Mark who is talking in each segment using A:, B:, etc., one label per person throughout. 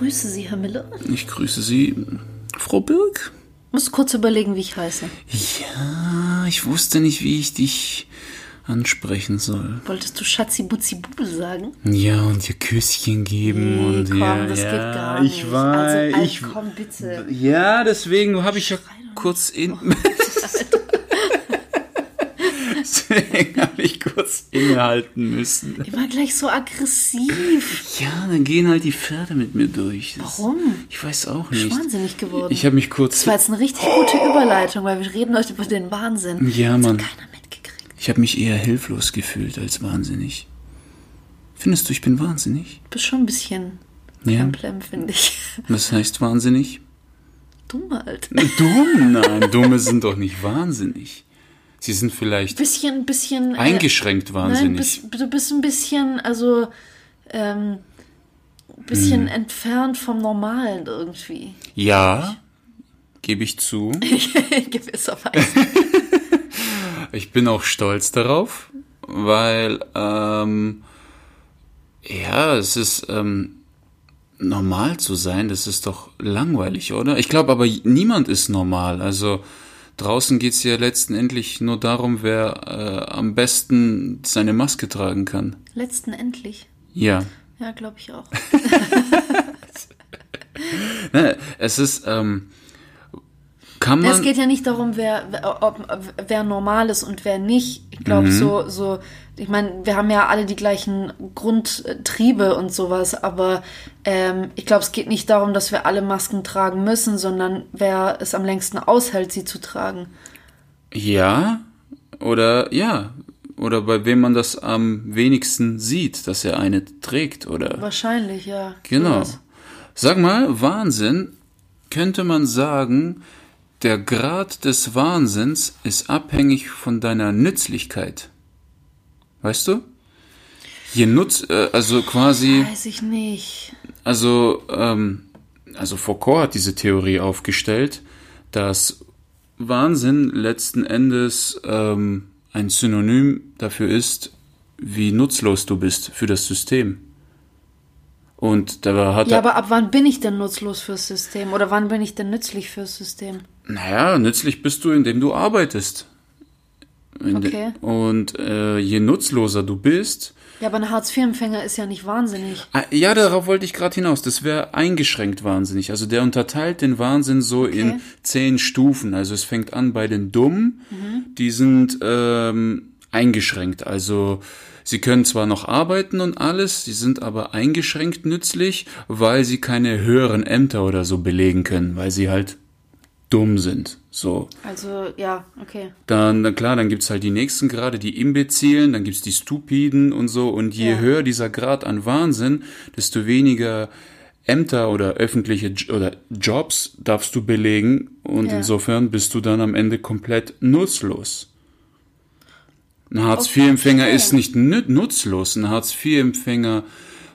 A: grüße Sie, Herr Miller.
B: Ich grüße Sie, Frau Birk.
A: Muss kurz überlegen, wie ich heiße.
B: Ja, ich wusste nicht, wie ich dich ansprechen soll.
A: Wolltest du Schatzi Butzi Bubu sagen?
B: Ja, und dir Küsschen geben
A: Nee,
B: und
A: komm,
B: ja,
A: das
B: ja,
A: geht gar nicht.
B: ich weiß,
A: Also, Alter,
B: ich
A: komm, bitte.
B: Ja, deswegen habe ich ja kurz in Deswegen ich kurz innehalten müssen.
A: Immer gleich so aggressiv.
B: Ja, dann gehen halt die Pferde mit mir durch. Das,
A: Warum?
B: Ich weiß auch
A: Ich
B: nicht.
A: bin wahnsinnig geworden.
B: Ich habe mich kurz
A: das war jetzt eine richtig gute Überleitung, weil wir reden heute über den Wahnsinn.
B: Ja, Mann.
A: hat keiner mitgekriegt.
B: Ich habe mich eher hilflos gefühlt als wahnsinnig. Findest du, ich bin wahnsinnig?
A: Du bist schon ein bisschen
B: Ja.
A: Finde ich.
B: Was heißt wahnsinnig?
A: Dumm halt.
B: Dumm? Nein, Dumme sind doch nicht wahnsinnig. Sie sind vielleicht
A: Bisschen, bisschen. äh,
B: eingeschränkt
A: Nein,
B: wahnsinnig.
A: bist, du bist ein bisschen, also, ähm, ein bisschen
B: Hm.
A: entfernt vom Normalen irgendwie.
B: ja, gebe ich zu.
A: In gewisser Weise.
B: Ich bin auch stolz darauf, weil, ähm, ja, es ist, ähm, normal zu sein, das ist doch langweilig, oder? Ich glaube aber, niemand ist normal. Also draußen geht's ja letztendlich nur darum, wer äh, am besten seine Maske tragen kann.
A: Letzten endlich.
B: Ja.
A: Ja, glaube ich auch.
B: Ne, es ist, ähm, kann man.
A: Es geht ja nicht darum, wer, ob, wer normal ist und wer nicht. Ich glaube,
B: Mhm.
A: so, so, ich meine, wir haben ja alle die gleichen Grundtriebe und sowas, aber ähm, ich glaube, es geht nicht darum, dass wir alle Masken tragen müssen, sondern wer es am längsten aushält, sie zu tragen.
B: Ja, oder ja, oder bei wem man das am wenigsten sieht, dass er eine trägt, oder?
A: Wahrscheinlich, ja.
B: Genau. Sag mal, Wahnsinn, könnte man sagen, der Grad des Wahnsinns ist abhängig von deiner Nützlichkeit. Weißt du? Je nutz, äh, also quasi,
A: Weiß ich nicht.
B: also, ähm, also Foucault hat diese Theorie aufgestellt, dass Wahnsinn letzten Endes ähm, ein Synonym dafür ist, wie nutzlos du bist für das System. Und da hat
A: Ja,
B: er,
A: aber ab wann bin ich denn nutzlos fürs System? Oder wann bin ich denn nützlich fürs System?
B: Naja, nützlich bist du, indem du arbeitest.
A: Okay.
B: Und äh, je nutzloser du bist,
A: Ja, aber ein Hartz-IV-Empfänger ist ja nicht wahnsinnig.
B: Ah, Ja, darauf wollte ich gerade hinaus. Das wäre eingeschränkt wahnsinnig. Also der unterteilt den Wahnsinn so in zehn Stufen. Also es fängt an bei den Dummen, die sind ähm, eingeschränkt. Also sie können zwar noch arbeiten und alles, sie sind aber eingeschränkt nützlich, weil sie keine höheren Ämter oder so belegen können, weil sie halt dumm sind. So.
A: Also, ja, okay.
B: Dann, dann klar, dann gibt's halt die nächsten Grade, die Imbezilen, dann gibt's die Stupiden und so. Und je
A: Ja.
B: höher dieser Grad an Wahnsinn, desto weniger Ämter oder öffentliche oder Jobs darfst du belegen. Und
A: Ja.
B: insofern bist du dann am Ende komplett nutzlos. Ein
A: Okay,
B: Hartz-IV-Empfänger
A: verstehe.
B: ist nicht nutzlos. Ein Hartz-IV-Empfänger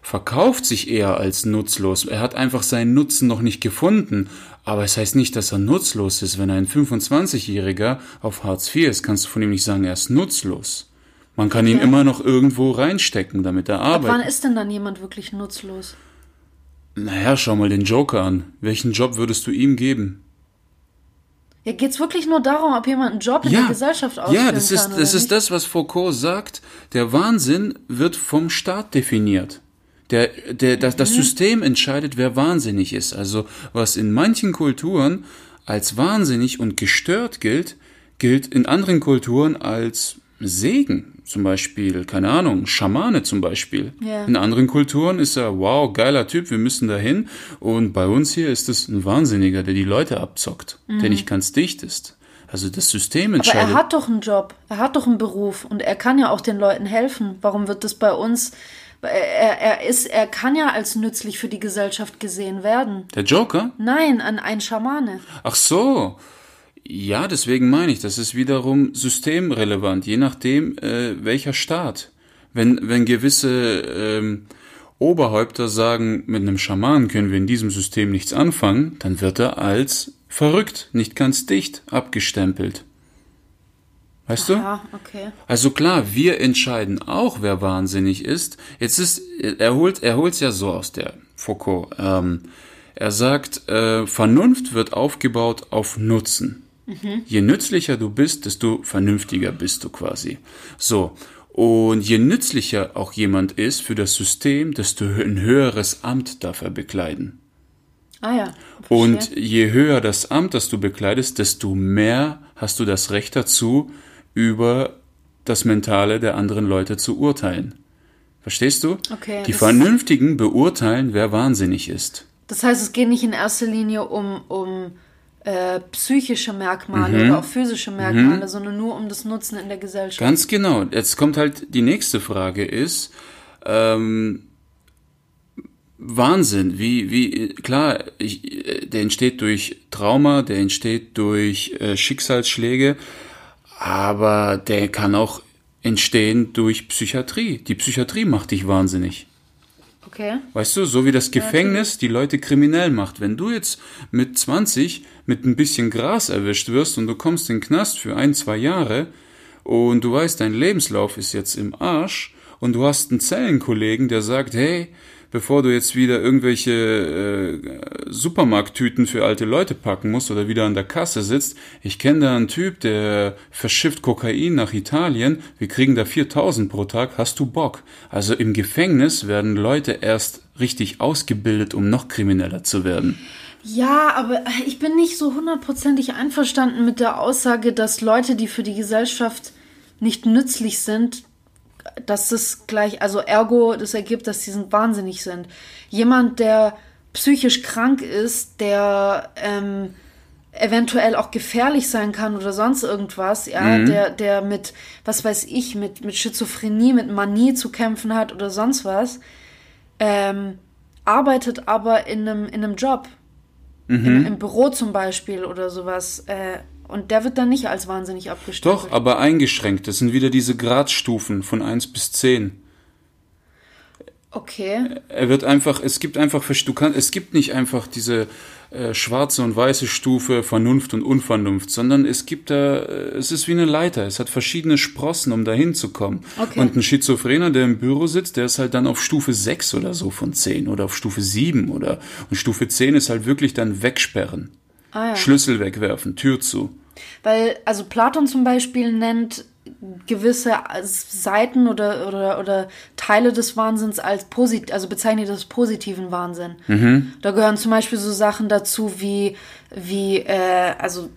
B: verkauft sich eher als nutzlos. Er hat einfach seinen Nutzen noch nicht gefunden. Aber es heißt nicht, dass er nutzlos ist. Wenn ein 25-Jähriger auf Hartz IV ist, kannst du von ihm nicht sagen, er ist nutzlos. Man kann ihn
A: Ja.
B: immer noch irgendwo reinstecken, damit er
A: Ab wann
B: arbeitet.
A: ist denn dann jemand wirklich nutzlos?
B: Naja, schau mal den Joker an. Welchen Job würdest du ihm geben?
A: Ja, geht's wirklich nur darum, ob jemand einen Job in der Gesellschaft ausführen
B: ja, das ist,
A: kann
B: das ist das, was Foucault sagt. Der Wahnsinn wird vom Staat definiert. Der, der, das,
A: Mhm.
B: das System entscheidet, wer wahnsinnig ist. Also, was in manchen Kulturen als wahnsinnig und gestört gilt, gilt in anderen Kulturen als Segen. Zum Beispiel, keine Ahnung, Schamane zum Beispiel.
A: Ja.
B: In anderen Kulturen ist er, wow, geiler Typ, wir müssen dahin. Und bei uns hier ist es ein Wahnsinniger, der die Leute abzockt, der nicht ganz dicht ist. Also das System
A: Mhm. Aber
B: entscheidet.
A: er hat doch einen Job, er hat doch einen Beruf und er kann ja auch den Leuten helfen. Warum wird das bei uns? Er, er ist, er kann ja als nützlich für die Gesellschaft gesehen werden.
B: der Joker?
A: Nein, an ein Schamane.
B: Ach so. Ja, deswegen meine ich, das ist wiederum systemrelevant, je nachdem, äh, welcher Staat. Wenn, wenn gewisse ähm, Oberhäupter sagen, mit einem Schamanen können wir in diesem System nichts anfangen, dann wird er als verrückt, nicht ganz dicht abgestempelt. Weißt du?
A: Ja, okay.
B: Also klar, wir entscheiden auch, wer wahnsinnig ist. Jetzt ist, er holt, er holt's ja so aus der Foucault. Ähm, er sagt, äh, Vernunft wird aufgebaut auf Nutzen. Mhm. Je nützlicher du bist, desto vernünftiger bist du quasi. So. Und je nützlicher auch jemand ist für das System, desto ein höheres Amt darf er bekleiden.
A: Ah ja.
B: Und je höher das Amt, das du bekleidest, desto mehr hast du das Recht dazu, über das Mentale der anderen Leute zu urteilen. Verstehst du?
A: Okay,
B: Die Vernünftigen beurteilen, wer wahnsinnig ist.
A: Das heißt, es geht nicht in erster Linie um, um äh, psychische Merkmale mhm. oder auch physische Merkmale, mhm. sondern nur um das Nutzen in der Gesellschaft.
B: Ganz genau. Jetzt kommt halt die nächste Frage ist, ähm, Wahnsinn, wie, wie, klar, ich, der entsteht durch Trauma, der entsteht durch äh, Schicksalsschläge, aber der kann auch entstehen durch Psychiatrie. Die Psychiatrie macht dich wahnsinnig.
A: Okay.
B: Weißt du, so wie das Gefängnis die Leute kriminell macht. Wenn du jetzt mit 20 mit ein bisschen Gras erwischt wirst und du kommst in den Knast für ein, zwei Jahre und du weißt, dein Lebenslauf ist jetzt im Arsch und du hast einen Zellenkollegen, der sagt, hey, bevor du jetzt wieder irgendwelche äh, Supermarkttüten für alte Leute packen musst oder wieder an der Kasse sitzt. Ich kenne da einen Typ, der verschifft Kokain nach Italien. Wir kriegen da 4000 pro Tag. Hast du Bock? Also im Gefängnis werden Leute erst richtig ausgebildet, um noch krimineller zu werden.
A: Ja, aber ich bin nicht so hundertprozentig einverstanden mit der Aussage, dass Leute, die für die Gesellschaft nicht nützlich sind, dass das gleich, also ergo, das ergibt, dass sie sind wahnsinnig sind. Jemand, der psychisch krank ist, der ähm, eventuell auch gefährlich sein kann oder sonst irgendwas, ja, mhm. der, der mit, was weiß ich, mit, mit Schizophrenie, mit Manie zu kämpfen hat oder sonst was, ähm, arbeitet aber in einem, in einem Job. Mhm. Im, Im, Büro zum Beispiel oder sowas. Äh, und der wird dann nicht als wahnsinnig abgestempelt.
B: Doch, aber eingeschränkt. Das sind wieder diese Gradstufen von 1 bis 10.
A: Okay.
B: Er wird einfach, es gibt einfach, du kannst, es gibt nicht einfach diese äh, schwarze und weiße Stufe Vernunft und Unvernunft, sondern es gibt da, äh, es ist wie eine Leiter. Es hat verschiedene Sprossen, um dahin zu kommen. Okay. Und ein Schizophrener, der im Büro sitzt, der ist halt dann auf Stufe 6 oder so von 10 oder auf Stufe 7 oder, und Stufe 10 ist halt wirklich dann wegsperren. Ah, ja. Schlüssel wegwerfen, Tür zu.
A: Weil, also Platon zum Beispiel nennt gewisse Seiten oder, oder, oder Teile des Wahnsinns als positiv, also bezeichnet das positiven Wahnsinn. Mhm. Da gehören zum Beispiel so Sachen dazu wie, wie äh, also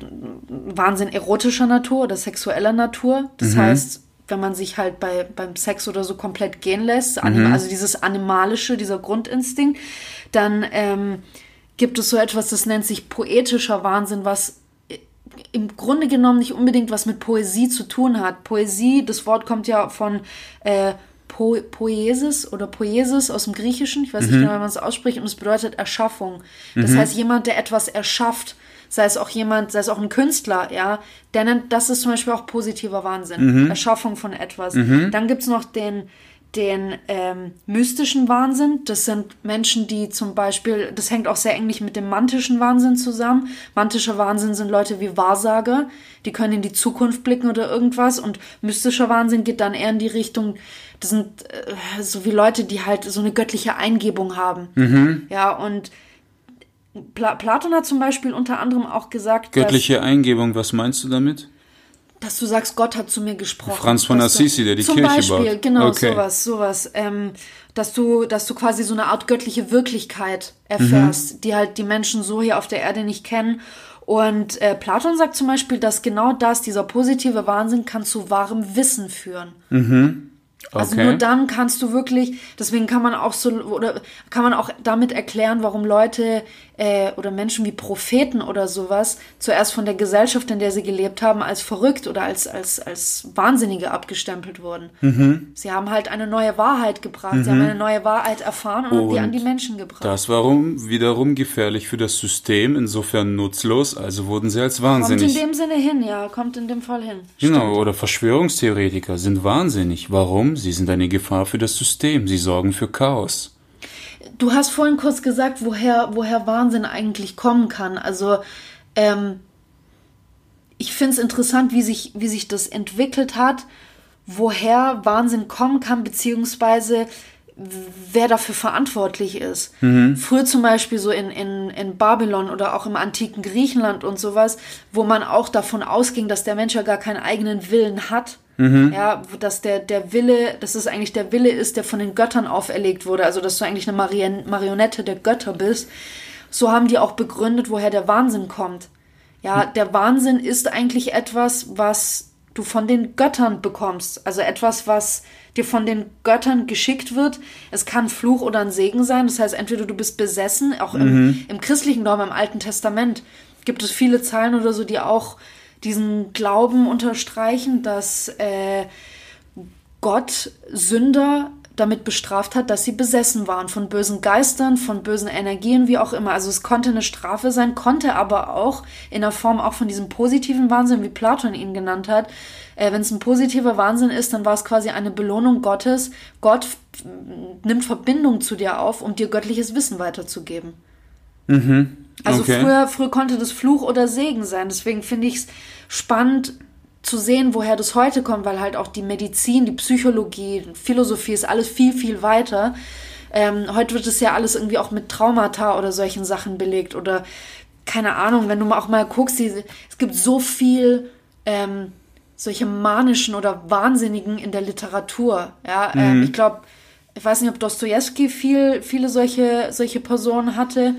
A: Wahnsinn erotischer Natur oder sexueller Natur. Das mhm. heißt, wenn man sich halt bei, beim Sex oder so komplett gehen lässt, mhm. also dieses Animalische, dieser Grundinstinkt, dann ähm, gibt es so etwas, das nennt sich poetischer Wahnsinn, was im Grunde genommen nicht unbedingt was mit Poesie zu tun hat. Poesie, das Wort kommt ja von äh, po Poesis oder Poesis aus dem Griechischen, ich weiß mhm. nicht genau, wie man es ausspricht, und es bedeutet Erschaffung. Das mhm. heißt, jemand, der etwas erschafft, sei es auch jemand, sei es auch ein Künstler, ja, der nennt, das ist zum Beispiel auch positiver Wahnsinn, mhm. Erschaffung von etwas. Mhm. Dann gibt es noch den den ähm, mystischen Wahnsinn. Das sind Menschen, die zum Beispiel, das hängt auch sehr ähnlich mit dem mantischen Wahnsinn zusammen. Mantischer Wahnsinn sind Leute wie Wahrsager, die können in die Zukunft blicken oder irgendwas. Und mystischer Wahnsinn geht dann eher in die Richtung, das sind äh, so wie Leute, die halt so eine göttliche Eingebung haben. Mhm. Ja, und Pla Platon hat zum Beispiel unter anderem auch gesagt,
B: Göttliche Eingebung, was meinst du damit?
A: Dass du sagst, Gott hat zu mir gesprochen.
B: Franz von Assisi, der die Kirche baut. Zum Beispiel,
A: genau, okay. sowas, sowas. Ähm, dass du, dass du quasi so eine Art göttliche Wirklichkeit erfährst, mhm. die halt die Menschen so hier auf der Erde nicht kennen. Und äh, Platon sagt zum Beispiel, dass genau das, dieser positive Wahnsinn, kann zu wahrem Wissen führen. Mhm. Also okay. nur dann kannst du wirklich, deswegen kann man auch so, oder kann man auch damit erklären, warum Leute äh, oder Menschen wie Propheten oder sowas zuerst von der Gesellschaft, in der sie gelebt haben, als verrückt oder als, als, als Wahnsinnige abgestempelt wurden. Mhm. Sie haben halt eine neue Wahrheit gebracht, mhm. sie haben mhm. eine neue Wahrheit erfahren und, und die an die Menschen gebracht.
B: Das war wiederum gefährlich für das System, insofern nutzlos, also wurden sie als wahnsinnig.
A: Kommt in dem Sinne hin, ja, kommt in dem Fall hin.
B: Genau, Stimmt. oder Verschwörungstheoretiker sind wahnsinnig. Warum? Sie sind eine Gefahr für das System, sie sorgen für Chaos.
A: Du hast vorhin kurz gesagt, woher, woher Wahnsinn eigentlich kommen kann. Also, ähm, ich finde es interessant, wie sich, wie sich das entwickelt hat, woher Wahnsinn kommen kann, beziehungsweise wer dafür verantwortlich ist. Mhm. Früher zum Beispiel so in, in, in Babylon oder auch im antiken Griechenland und sowas, wo man auch davon ausging, dass der Mensch ja gar keinen eigenen Willen hat. Mhm. Ja, dass der, der Wille, dass es eigentlich der Wille ist, der von den Göttern auferlegt wurde, also dass du eigentlich eine Marionette der Götter bist. So haben die auch begründet, woher der Wahnsinn kommt. Ja, der Wahnsinn ist eigentlich etwas, was du von den Göttern bekommst. Also etwas, was dir von den Göttern geschickt wird. Es kann Fluch oder ein Segen sein. Das heißt, entweder du bist besessen, auch im, mhm. im christlichen Glauben, im Alten Testament gibt es viele Zeilen oder so, die auch diesen Glauben unterstreichen, dass äh, Gott Sünder damit bestraft hat, dass sie besessen waren von bösen Geistern, von bösen Energien, wie auch immer. Also es konnte eine Strafe sein, konnte aber auch in der Form auch von diesem positiven Wahnsinn, wie Platon ihn genannt hat. Äh, Wenn es ein positiver Wahnsinn ist, dann war es quasi eine Belohnung Gottes. Gott nimmt Verbindung zu dir auf, um dir göttliches Wissen weiterzugeben. Mhm. Also okay. früher, früher konnte das Fluch oder Segen sein. Deswegen finde ich es spannend, zu sehen, woher das heute kommt, weil halt auch die Medizin, die Psychologie, Philosophie ist alles viel, viel weiter. Ähm, heute wird es ja alles irgendwie auch mit Traumata oder solchen Sachen belegt oder keine Ahnung, wenn du mal auch mal guckst, die, es gibt so viel ähm, solche manischen oder Wahnsinnigen in der Literatur. Ja, ähm, mhm. ich glaube, ich weiß nicht, ob Dostoevsky viel, viele solche, solche Personen hatte,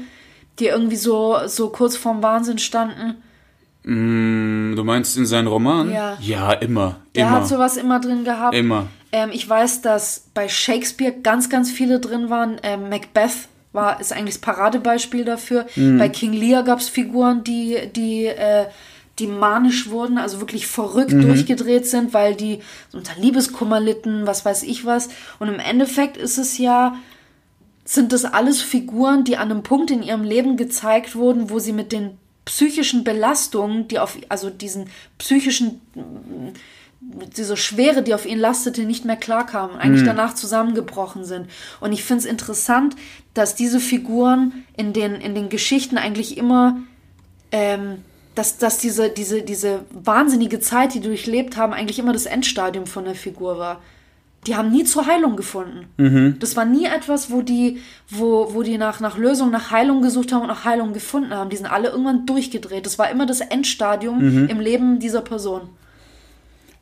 A: die irgendwie so, so kurz vorm Wahnsinn standen.
B: Mm, du meinst in seinen Roman? Ja. Ja, immer.
A: Der
B: immer.
A: hat sowas immer drin gehabt.
B: Immer.
A: Ähm, ich weiß, dass bei Shakespeare ganz, ganz viele drin waren. Ähm, Macbeth war, ist eigentlich das Paradebeispiel dafür. Mhm. Bei King Lear gab es Figuren, die, die, äh, die manisch wurden, also wirklich verrückt mhm. durchgedreht sind, weil die unter Liebeskummer litten, was weiß ich was. Und im Endeffekt ist es ja, sind das alles Figuren, die an einem Punkt in ihrem Leben gezeigt wurden, wo sie mit den psychischen Belastungen, die auf, also diesen psychischen, diese Schwere, die auf ihn lastete, nicht mehr klarkamen, eigentlich mhm. danach zusammengebrochen sind. Und ich finde es interessant, dass diese Figuren in den, in den Geschichten eigentlich immer, ähm, dass, dass diese, diese, diese wahnsinnige Zeit, die durchlebt haben, eigentlich immer das Endstadium von der Figur war die haben nie zur Heilung gefunden. Mhm. Das war nie etwas, wo die, wo, wo die nach, nach Lösung, nach Heilung gesucht haben und nach Heilung gefunden haben. Die sind alle irgendwann durchgedreht. Das war immer das Endstadium mhm. im Leben dieser Person.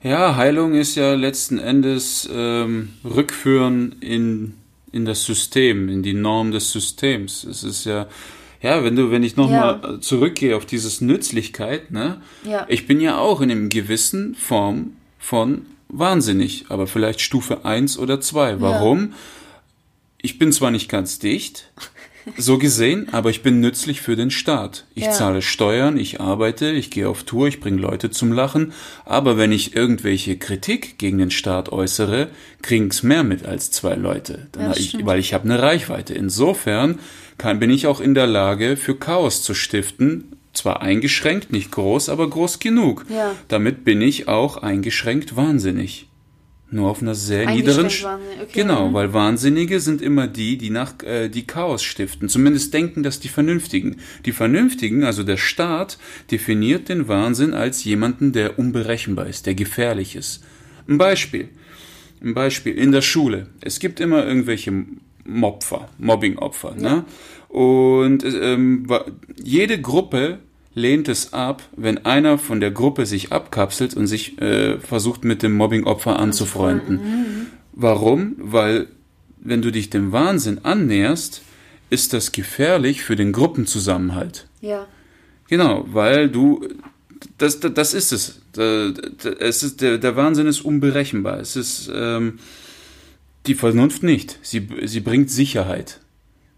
B: Ja, Heilung ist ja letzten Endes ähm, Rückführen in, in das System, in die Norm des Systems. Es ist ja, ja, wenn du, wenn ich nochmal ja. zurückgehe auf dieses Nützlichkeit, ne? Ja. Ich bin ja auch in einem gewissen Form von wahnsinnig, aber vielleicht Stufe 1 oder 2. Warum? Ja. Ich bin zwar nicht ganz dicht, so gesehen, aber ich bin nützlich für den Staat. Ich ja. zahle Steuern, ich arbeite, ich gehe auf Tour, ich bringe Leute zum Lachen, aber wenn ich irgendwelche Kritik gegen den Staat äußere, kriegen's mehr mit als zwei Leute, ja, ich, weil ich habe eine Reichweite. Insofern kann, bin ich auch in der Lage, für Chaos zu stiften, zwar eingeschränkt, nicht groß, aber groß genug. Ja. Damit bin ich auch eingeschränkt wahnsinnig. Nur auf einer sehr niederen. Okay. Genau, weil Wahnsinnige sind immer die, die nach äh, die Chaos stiften. Zumindest denken das die Vernünftigen. Die Vernünftigen, also der Staat, definiert den Wahnsinn als jemanden, der unberechenbar ist, der gefährlich ist. Ein Beispiel. Ein Beispiel in der Schule. Es gibt immer irgendwelche Mobfer, Mobbingopfer. Ne? Ja. Ne? Und ähm, jede Gruppe lehnt es ab, wenn einer von der Gruppe sich abkapselt und sich äh, versucht mit dem Mobbingopfer anzufreunden. Mhm. Warum? Weil wenn du dich dem Wahnsinn annäherst, ist das gefährlich für den Gruppenzusammenhalt. Ja. Genau, weil du das, das, das ist es. Es ist der, der Wahnsinn ist unberechenbar. Es ist ähm, die Vernunft nicht. Sie, sie bringt Sicherheit.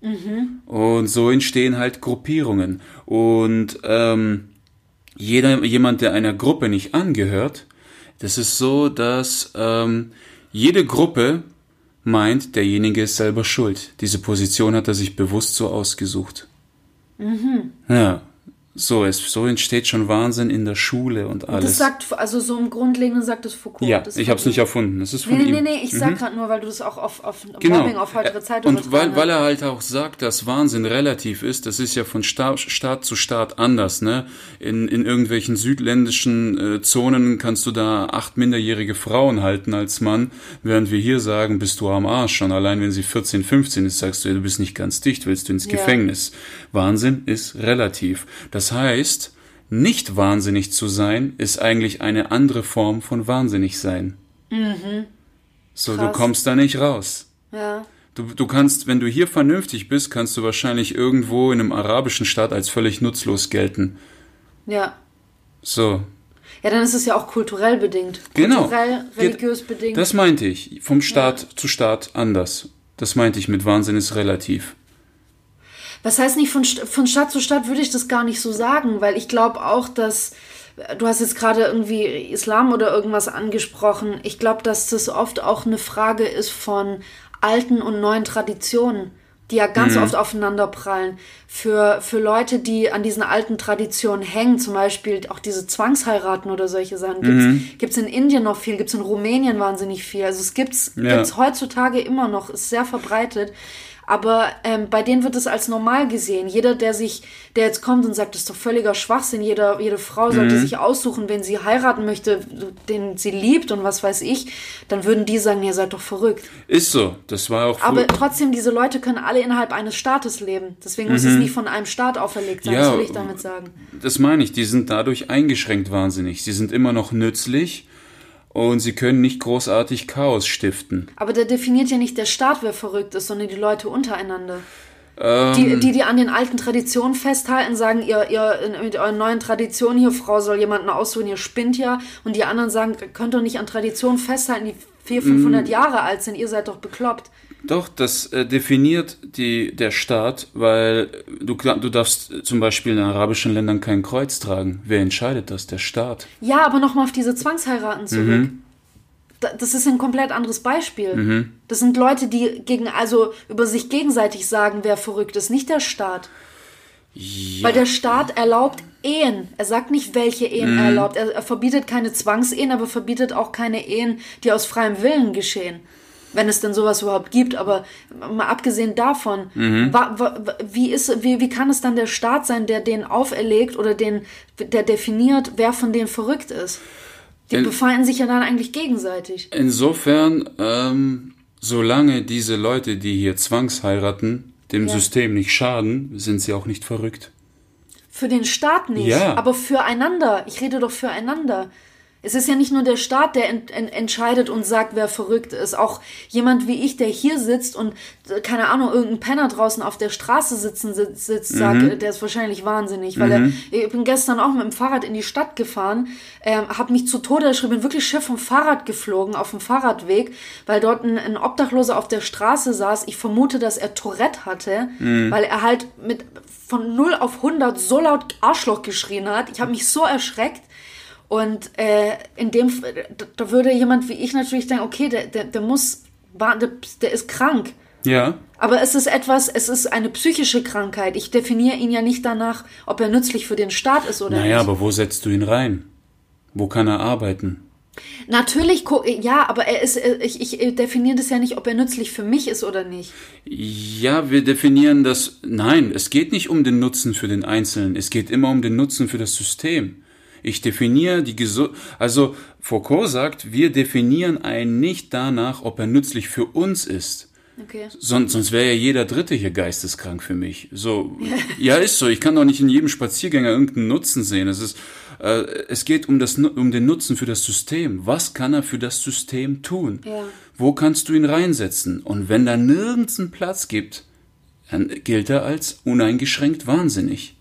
B: Mhm. Und so entstehen halt Gruppierungen. Und ähm, jeder, jemand, der einer Gruppe nicht angehört, das ist so, dass ähm, jede Gruppe meint, derjenige ist selber schuld. Diese Position hat er sich bewusst so ausgesucht. Mhm. Ja. So, es, so entsteht schon Wahnsinn in der Schule und alles.
A: Das sagt, also so im Grundlegenden sagt es Foucault.
B: ja,
A: das
B: ich habe es nicht erfunden. Das ist von
A: Nee, nee,
B: ihm.
A: nee, nee, ich sag gerade nur, weil du das auch auf, auf
B: Genau.
A: Mobbing auf heutige Zeit
B: und weil, weil er halt auch sagt, dass Wahnsinn relativ ist, das ist ja von Staat, Staat zu Staat anders. Ne? In, in irgendwelchen südländischen äh, Zonen kannst du da acht minderjährige Frauen halten als Mann, während wir hier sagen, bist du am Arsch. Schon allein wenn sie 14, 15 ist, sagst du, du bist nicht ganz dicht, willst du ins
A: Ja.
B: Gefängnis. Wahnsinn ist relativ. Das heißt, nicht wahnsinnig zu sein, ist eigentlich eine andere Form von wahnsinnig sein. So, du
A: Krass.
B: kommst da nicht raus.
A: Ja.
B: Du, du kannst, wenn du hier vernünftig bist, kannst du wahrscheinlich irgendwo in einem arabischen Staat als völlig nutzlos gelten.
A: Ja.
B: So,
A: Ja, dann ist es ja auch kulturell bedingt.
B: Genau.
A: Kulturell, religiös bedingt.
B: das meinte ich. Vom Staat zu Staat anders. Das meinte ich mit Wahnsinn ist relativ.
A: Was heißt nicht, von, von Stadt zu Stadt würde ich das gar nicht so sagen, weil ich glaube auch, dass du hast jetzt gerade irgendwie Islam oder irgendwas angesprochen. Ich glaube, dass das oft auch eine Frage ist von alten und neuen Traditionen, die ja ganz oft aufeinander prallen. Für, für Leute, die an diesen alten Traditionen hängen, zum Beispiel auch diese Zwangsheiraten oder solche Sachen, gibt's gibt's in Indien noch viel, gibt's in Rumänien wahnsinnig viel. Also es gibt's,
B: Ja.
A: gibt's heutzutage immer noch, ist sehr verbreitet. Aber ähm, bei denen wird es als normal gesehen. Jeder, der sich, der jetzt kommt und sagt, das ist doch völliger Schwachsinn, jeder, jede Frau sollte
B: Mhm.
A: sich aussuchen, wen sie heiraten möchte, den sie liebt und was weiß ich, dann würden die sagen, ihr seid doch verrückt.
B: Ist so. Das war auch
A: Aber trotzdem, diese Leute können alle innerhalb eines Staates leben. Deswegen muss es nicht von einem Staat auferlegt sein,
B: Mhm. Ja,
A: das will ich damit sagen.
B: Das meine ich, die sind dadurch eingeschränkt wahnsinnig. Sie sind immer noch nützlich und sie können nicht großartig Chaos stiften.
A: Aber da definiert ja nicht der Staat, wer verrückt ist, sondern die Leute untereinander.
B: Ähm.
A: Die, die, die an den alten Traditionen festhalten, sagen, ihr, ihr mit euren neuen Traditionen hier, Frau soll jemanden aussuchen, ihr spinnt ja. Und die anderen sagen, könnt doch nicht an Traditionen festhalten, die 400, 500
B: Mm.
A: Jahre alt sind, ihr seid doch bekloppt.
B: Doch, das äh, definiert die, der Staat, weil du, du darfst äh, zum Beispiel in arabischen Ländern kein Kreuz tragen. Wer entscheidet das? Der Staat.
A: Ja, aber nochmal auf diese Zwangsheiraten zurück.
B: Mhm.
A: Da- Das ist ein komplett anderes Beispiel. Das sind Leute, die gegen, also über sich gegenseitig sagen, wer verrückt ist, nicht der Staat. Weil der Staat erlaubt Ehen. Er sagt nicht, welche Ehen er erlaubt. Er, er verbietet keine Zwangsehen, aber verbietet auch keine Ehen, die aus freiem Willen geschehen. Wenn es denn sowas überhaupt gibt, aber mal abgesehen davon, wa, wa, wa- wie, ist, wie, wie kann es dann der Staat sein, der den auferlegt oder den, der definiert, wer von denen verrückt ist? Die
B: In-
A: befeinden sich ja dann eigentlich gegenseitig.
B: Insofern, ähm, solange diese Leute, die hier zwangsheiraten, dem
A: Ja.
B: System nicht schaden, sind sie auch nicht verrückt.
A: Für den Staat nicht,
B: Ja.
A: aber füreinander. Ich rede doch füreinander. Es ist ja nicht nur der Staat, der ent, ent, entscheidet und sagt, wer verrückt ist. Auch jemand wie ich, der hier sitzt und, äh, keine Ahnung, irgendein Penner draußen auf der Straße sitzen sitzt, sitzt sagt, äh, der ist wahrscheinlich wahnsinnig. Weil er, ich bin gestern auch mit dem Fahrrad in die Stadt gefahren, ähm, habe mich zu Tode erschrieben, bin wirklich schief vom Fahrrad geflogen, auf dem Fahrradweg, weil dort ein, ein Obdachloser auf der Straße saß. Ich vermute, dass er Tourette hatte, weil er halt mit von 0 auf 100 so laut Arschloch geschrien hat. Ich habe mich so erschreckt. Und äh, in dem, da, würde jemand wie ich natürlich denken, okay, der, der, der muss, der, der ist krank.
B: Ja,
A: Aber es ist etwas, es ist eine psychische Krankheit. Ich definiere ihn ja nicht danach, ob er nützlich für den Staat ist oder
B: naja,
A: nicht.
B: aber wo setzt du ihn rein? Wo kann er arbeiten?
A: Natürlich, ja, aber er ist, äh, ich, ich definiere das ja nicht, ob er nützlich für mich ist oder nicht.
B: Ja, wir definieren das. Nein, es geht nicht um den Nutzen für den Einzelnen. Es geht immer um den Nutzen für das System. Ich definiere die Gesu Also Foucault sagt, wir definieren einen nicht danach, ob er nützlich für uns ist.
A: Okay.
B: Sonst, sonst wäre ja jeder Dritte hier geisteskrank für mich. So, ja, ist so. Ich kann doch nicht in jedem Spaziergänger irgendeinen Nutzen sehen. Es ist, äh, es geht um das, um den Nutzen für das System. Was kann er für das System tun?
A: Ja.
B: Wo kannst du ihn reinsetzen? Und wenn da nirgends einen Platz gibt, dann gilt er als uneingeschränkt wahnsinnig.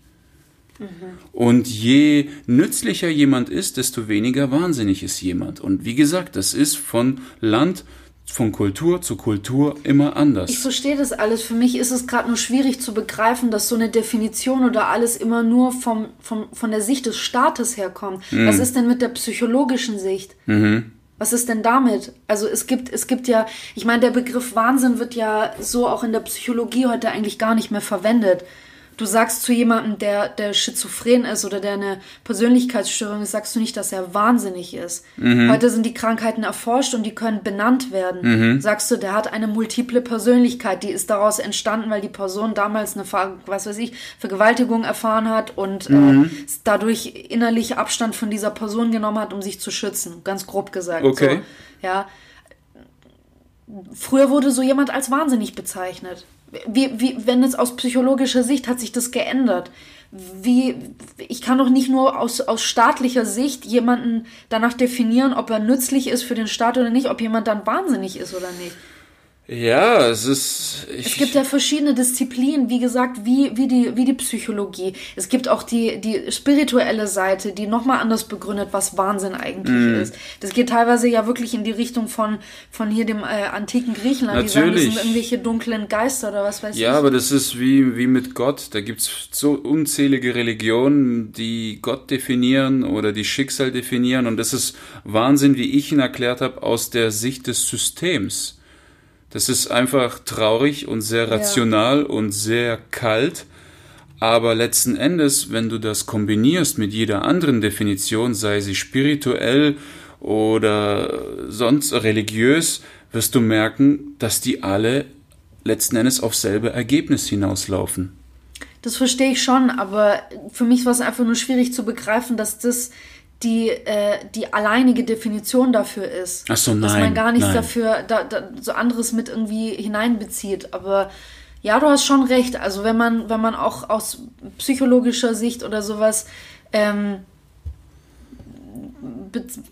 B: Und je nützlicher jemand ist, desto weniger wahnsinnig ist jemand. Und wie gesagt, das ist von Land, von Kultur zu Kultur immer anders.
A: Ich verstehe das alles. Für mich ist es gerade nur schwierig zu begreifen, dass so eine Definition oder alles immer nur vom, vom, von der Sicht des Staates herkommt. Was ist denn mit der psychologischen Sicht? Was ist denn damit? Also es gibt, es gibt ja, ich meine, der Begriff Wahnsinn wird ja so auch in der Psychologie heute eigentlich gar nicht mehr verwendet. Du sagst zu jemandem, der, der schizophren ist oder der eine Persönlichkeitsstörung ist, sagst du nicht, dass er wahnsinnig ist. Mhm. Heute sind die Krankheiten erforscht und die können benannt werden. Mhm. Sagst du, der hat eine multiple Persönlichkeit, die ist daraus entstanden, weil die Person damals eine, was weiß ich, Vergewaltigung erfahren hat und mhm. äh, dadurch innerlich Abstand von dieser Person genommen hat, um sich zu schützen. Ganz grob gesagt. Okay. So, ja. Früher wurde so jemand als wahnsinnig bezeichnet. Wie, wie, wenn es aus psychologischer Sicht hat sich das geändert. Wie, ich kann doch nicht nur aus, aus staatlicher Sicht jemanden danach definieren, ob er nützlich ist für den Staat oder nicht, ob jemand dann wahnsinnig ist oder nicht.
B: Ja, es ist.
A: es gibt ja verschiedene Disziplinen, wie gesagt, wie, wie, die, wie die Psychologie. Es gibt auch die, die spirituelle Seite, die nochmal anders begründet, was Wahnsinn eigentlich mm. ist. Das geht teilweise ja wirklich in die Richtung von, von hier dem äh, antiken Griechenland. Natürlich. Die sagen, das sind irgendwelche dunklen Geister oder was weiß
B: ja, ich. Ja, aber das ist wie, wie mit Gott. Da gibt's so unzählige Religionen, die Gott definieren oder die Schicksal definieren. Und das ist Wahnsinn, wie ich ihn erklärt habe, aus der Sicht des Systems. Das ist einfach traurig und sehr rational ja. und sehr kalt. Aber letzten Endes, wenn du das kombinierst mit jeder anderen Definition, sei sie spirituell oder sonst religiös, wirst du merken, dass die alle letzten Endes auf selbe Ergebnis hinauslaufen.
A: Das verstehe ich schon, aber für mich war es einfach nur schwierig zu begreifen, dass das die, äh, die alleinige Definition dafür ist.
B: Ach so, nein. Dass
A: man gar nichts
B: nein.
A: dafür, da, da, so anderes mit irgendwie hineinbezieht. Aber ja, du hast schon recht. Also wenn man, wenn man auch aus psychologischer Sicht oder sowas ähm,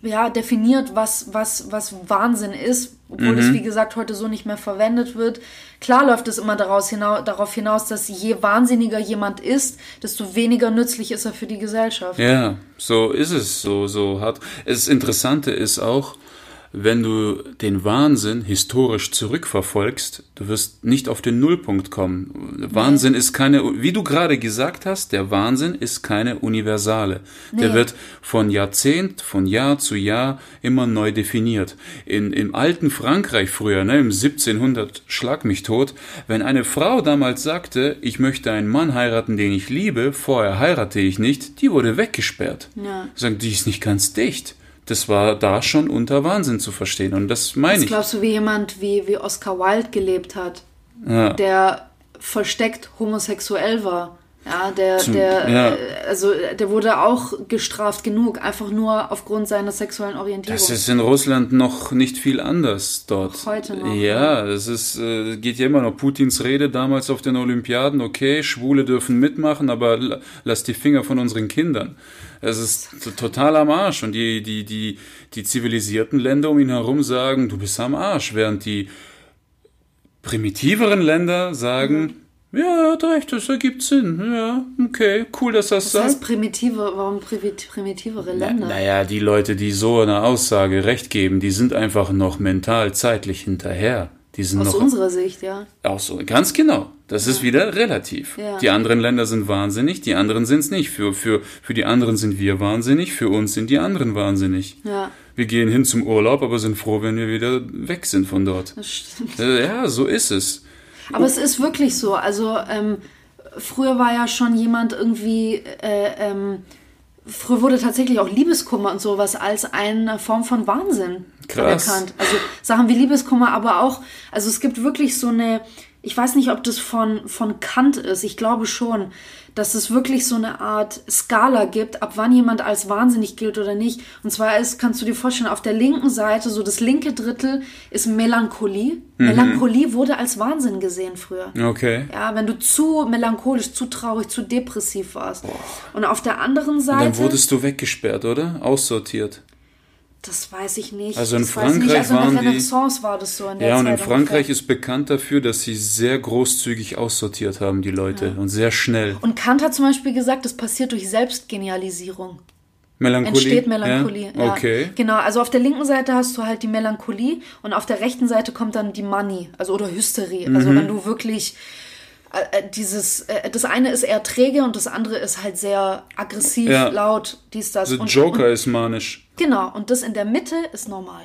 A: ja, definiert, was, was, was Wahnsinn ist, obwohl mhm. es wie gesagt heute so nicht mehr verwendet wird. Klar läuft es immer daraus hinaus, darauf hinaus, dass je wahnsinniger jemand ist, desto weniger nützlich ist er für die Gesellschaft.
B: Ja, so ist es, so, so hat. Das Interessante ist auch, wenn du den Wahnsinn historisch zurückverfolgst, du wirst nicht auf den Nullpunkt kommen. Wahnsinn ist keine, wie du gerade gesagt hast, der Wahnsinn ist keine Universale. Nee. Der wird von Jahrzehnt, von Jahr zu Jahr immer neu definiert. In, im alten Frankreich früher, ne, im 1700 schlag mich tot, wenn eine Frau damals sagte, ich möchte einen Mann heiraten, den ich liebe, vorher heirate ich nicht, die wurde weggesperrt. Ja. Sagen, die ist nicht ganz dicht das war da schon unter Wahnsinn zu verstehen. Und das meine ich.
A: glaubst du, wie jemand wie, wie Oscar Wilde gelebt hat, ja. der versteckt homosexuell war? Ja, der, Zum, der, ja. Äh, also der wurde auch gestraft genug, einfach nur aufgrund seiner sexuellen Orientierung.
B: Das ist in Russland noch nicht viel anders dort. Auch heute noch. Ja, das ist, äh, geht ja immer noch Putins Rede damals auf den Olympiaden, okay, Schwule dürfen mitmachen, aber lass die Finger von unseren Kindern. Es ist total am Arsch. Und die, die, die, die zivilisierten Länder um ihn herum sagen, du bist am Arsch, während die primitiveren Länder sagen, mhm ja, er hat recht, das ergibt Sinn. Ja, okay, cool, dass das sagt.
A: Das heißt primitive, warum primitivere Länder?
B: Na, naja, die Leute, die so eine Aussage recht geben, die sind einfach noch mental, zeitlich hinterher. Die sind
A: aus
B: noch,
A: unserer Sicht, ja.
B: Aus, ganz genau. Das ja. ist wieder relativ. Ja. Die anderen Länder sind wahnsinnig, die anderen sind es nicht. Für, für, für die anderen sind wir wahnsinnig, für uns sind die anderen wahnsinnig. Ja. Wir gehen hin zum Urlaub, aber sind froh, wenn wir wieder weg sind von dort. Das stimmt. Äh, ja, so ist es.
A: Aber es ist wirklich so. Also ähm, früher war ja schon jemand irgendwie, äh, ähm, früher wurde tatsächlich auch Liebeskummer und sowas als eine Form von Wahnsinn Krass. anerkannt. Also Sachen wie Liebeskummer, aber auch, also es gibt wirklich so eine, ich weiß nicht, ob das von, von Kant ist, ich glaube schon, dass es wirklich so eine Art Skala gibt, ab wann jemand als wahnsinnig gilt oder nicht. Und zwar ist, kannst du dir vorstellen, auf der linken Seite, so das linke Drittel ist Melancholie. Mhm. Melancholie wurde als Wahnsinn gesehen früher.
B: Okay.
A: Ja, wenn du zu melancholisch, zu traurig, zu depressiv warst. Boah. Und auf der anderen Seite. Und
B: dann wurdest du weggesperrt, oder? Aussortiert.
A: Das weiß ich nicht.
B: Also in
A: das
B: Frankreich also waren
A: in der Renaissance war das so.
B: In der ja, Zeit und in Frankreich ist bekannt dafür, dass sie sehr großzügig aussortiert haben, die Leute, ja. und sehr schnell.
A: Und Kant hat zum Beispiel gesagt, das passiert durch Selbstgenialisierung.
B: Melancholie?
A: Entsteht Melancholie,
B: ja? Okay.
A: Ja. Genau, also auf der linken Seite hast du halt die Melancholie und auf der rechten Seite kommt dann die Money, also oder Hysterie. Also mhm. Also wenn du wirklich dieses, äh, das eine ist eher träge und das andere ist halt sehr aggressiv, ja. laut, dies, das.
B: Und, Joker und, ist manisch.
A: Genau, und das in der Mitte ist normal.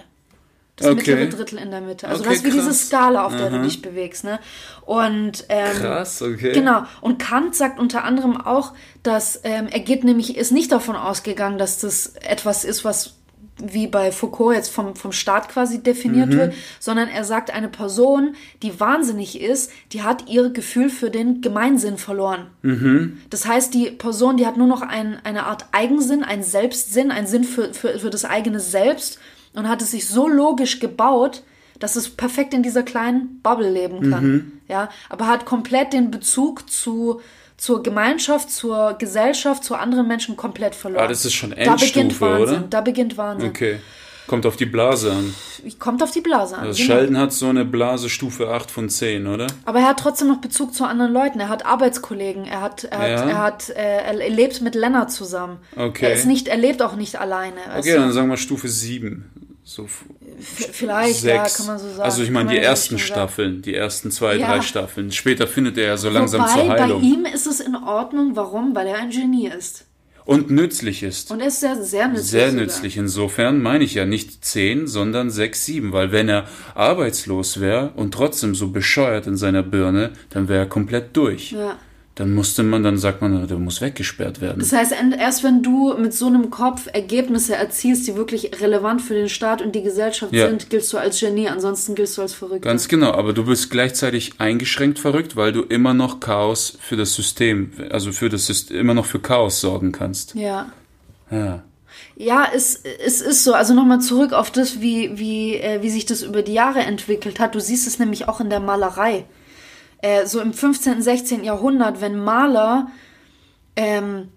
A: Das okay. mittlere Drittel in der Mitte. Also okay, du hast wie krass. diese Skala, auf der Aha. du dich bewegst. Ne? Und, ähm,
B: krass, okay.
A: Genau. Und Kant sagt unter anderem auch, dass ähm, er geht nämlich, ist nicht davon ausgegangen, dass das etwas ist, was wie bei Foucault jetzt vom, vom Staat quasi definiert mhm. wird, sondern er sagt, eine Person, die wahnsinnig ist, die hat ihr Gefühl für den Gemeinsinn verloren. Mhm. Das heißt, die Person, die hat nur noch ein, eine Art Eigensinn, einen Selbstsinn, einen Sinn für, für, für das eigene Selbst und hat es sich so logisch gebaut, dass es perfekt in dieser kleinen Bubble leben kann. Mhm. Ja, aber hat komplett den Bezug zu zur Gemeinschaft, zur Gesellschaft, zu anderen Menschen komplett verloren.
B: Ah, das ist schon Endstufe, da beginnt
A: Wahnsinn,
B: oder?
A: Da beginnt Wahnsinn.
B: Okay. Kommt auf die Blase an.
A: Kommt auf die Blase an.
B: Also genau. Sheldon hat so eine Blase Stufe 8 von 10, oder?
A: Aber er hat trotzdem noch Bezug zu anderen Leuten. Er hat Arbeitskollegen. Er hat, er ja. hat, er, hat äh, er lebt mit Lennart zusammen. Okay. Er ist nicht, er lebt auch nicht alleine.
B: Okay, dann sagen wir Stufe 7. So
A: Vielleicht, sechs. ja, kann man so sagen.
B: Also ich meine die ersten Staffeln, sagen. die ersten zwei, ja. drei Staffeln. Später findet er ja so langsam Wobei, zur Heilung.
A: bei ihm ist es in Ordnung. Warum? Weil er ein Genie ist.
B: Und nützlich ist.
A: Und er ist sehr, sehr nützlich.
B: Sehr sogar. nützlich. Insofern meine ich ja nicht zehn, sondern sechs, sieben. Weil wenn er arbeitslos wäre und trotzdem so bescheuert in seiner Birne, dann wäre er komplett durch. Ja dann musste man, dann sagt man, der muss weggesperrt werden.
A: Das heißt, erst wenn du mit so einem Kopf Ergebnisse erzielst, die wirklich relevant für den Staat und die Gesellschaft ja. sind, giltst du als Genie, ansonsten giltst du als verrückt.
B: Ganz genau, aber du bist gleichzeitig eingeschränkt verrückt, weil du immer noch Chaos für das System, also für das System, immer noch für Chaos sorgen kannst.
A: Ja.
B: Ja.
A: Ja, es, es ist so. Also nochmal zurück auf das, wie, wie, äh, wie sich das über die Jahre entwickelt hat. Du siehst es nämlich auch in der Malerei äh, so im 15., 16. Jahrhundert, wenn Maler ähm,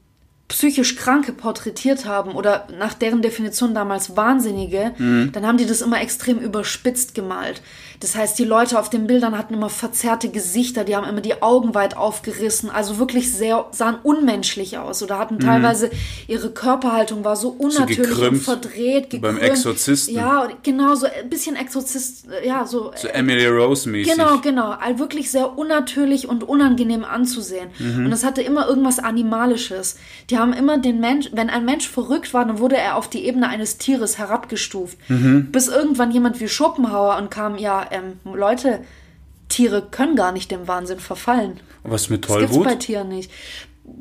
A: psychisch Kranke porträtiert haben oder nach deren Definition damals Wahnsinnige, mhm. dann haben die das immer extrem überspitzt gemalt. Das heißt, die Leute auf den Bildern hatten immer verzerrte Gesichter, die haben immer die Augen weit aufgerissen, also wirklich sehr, sahen unmenschlich aus oder hatten mhm. teilweise ihre Körperhaltung war so unnatürlich so und verdreht,
B: gekrümmt. Beim Exorzisten.
A: Ja, genau, so ein bisschen Exorzist, ja, so.
B: So Emily Rose mäßig.
A: Genau, genau. Wirklich sehr unnatürlich und unangenehm anzusehen. Mhm. Und es hatte immer irgendwas Animalisches. Die haben immer den Mensch, wenn ein Mensch verrückt war, dann wurde er auf die Ebene eines Tieres herabgestuft. Mhm. Bis irgendwann jemand wie Schopenhauer und kam, ja, ähm, Leute, Tiere können gar nicht dem Wahnsinn verfallen.
B: Was mit Tollwut? Das gibt's
A: bei Tieren nicht.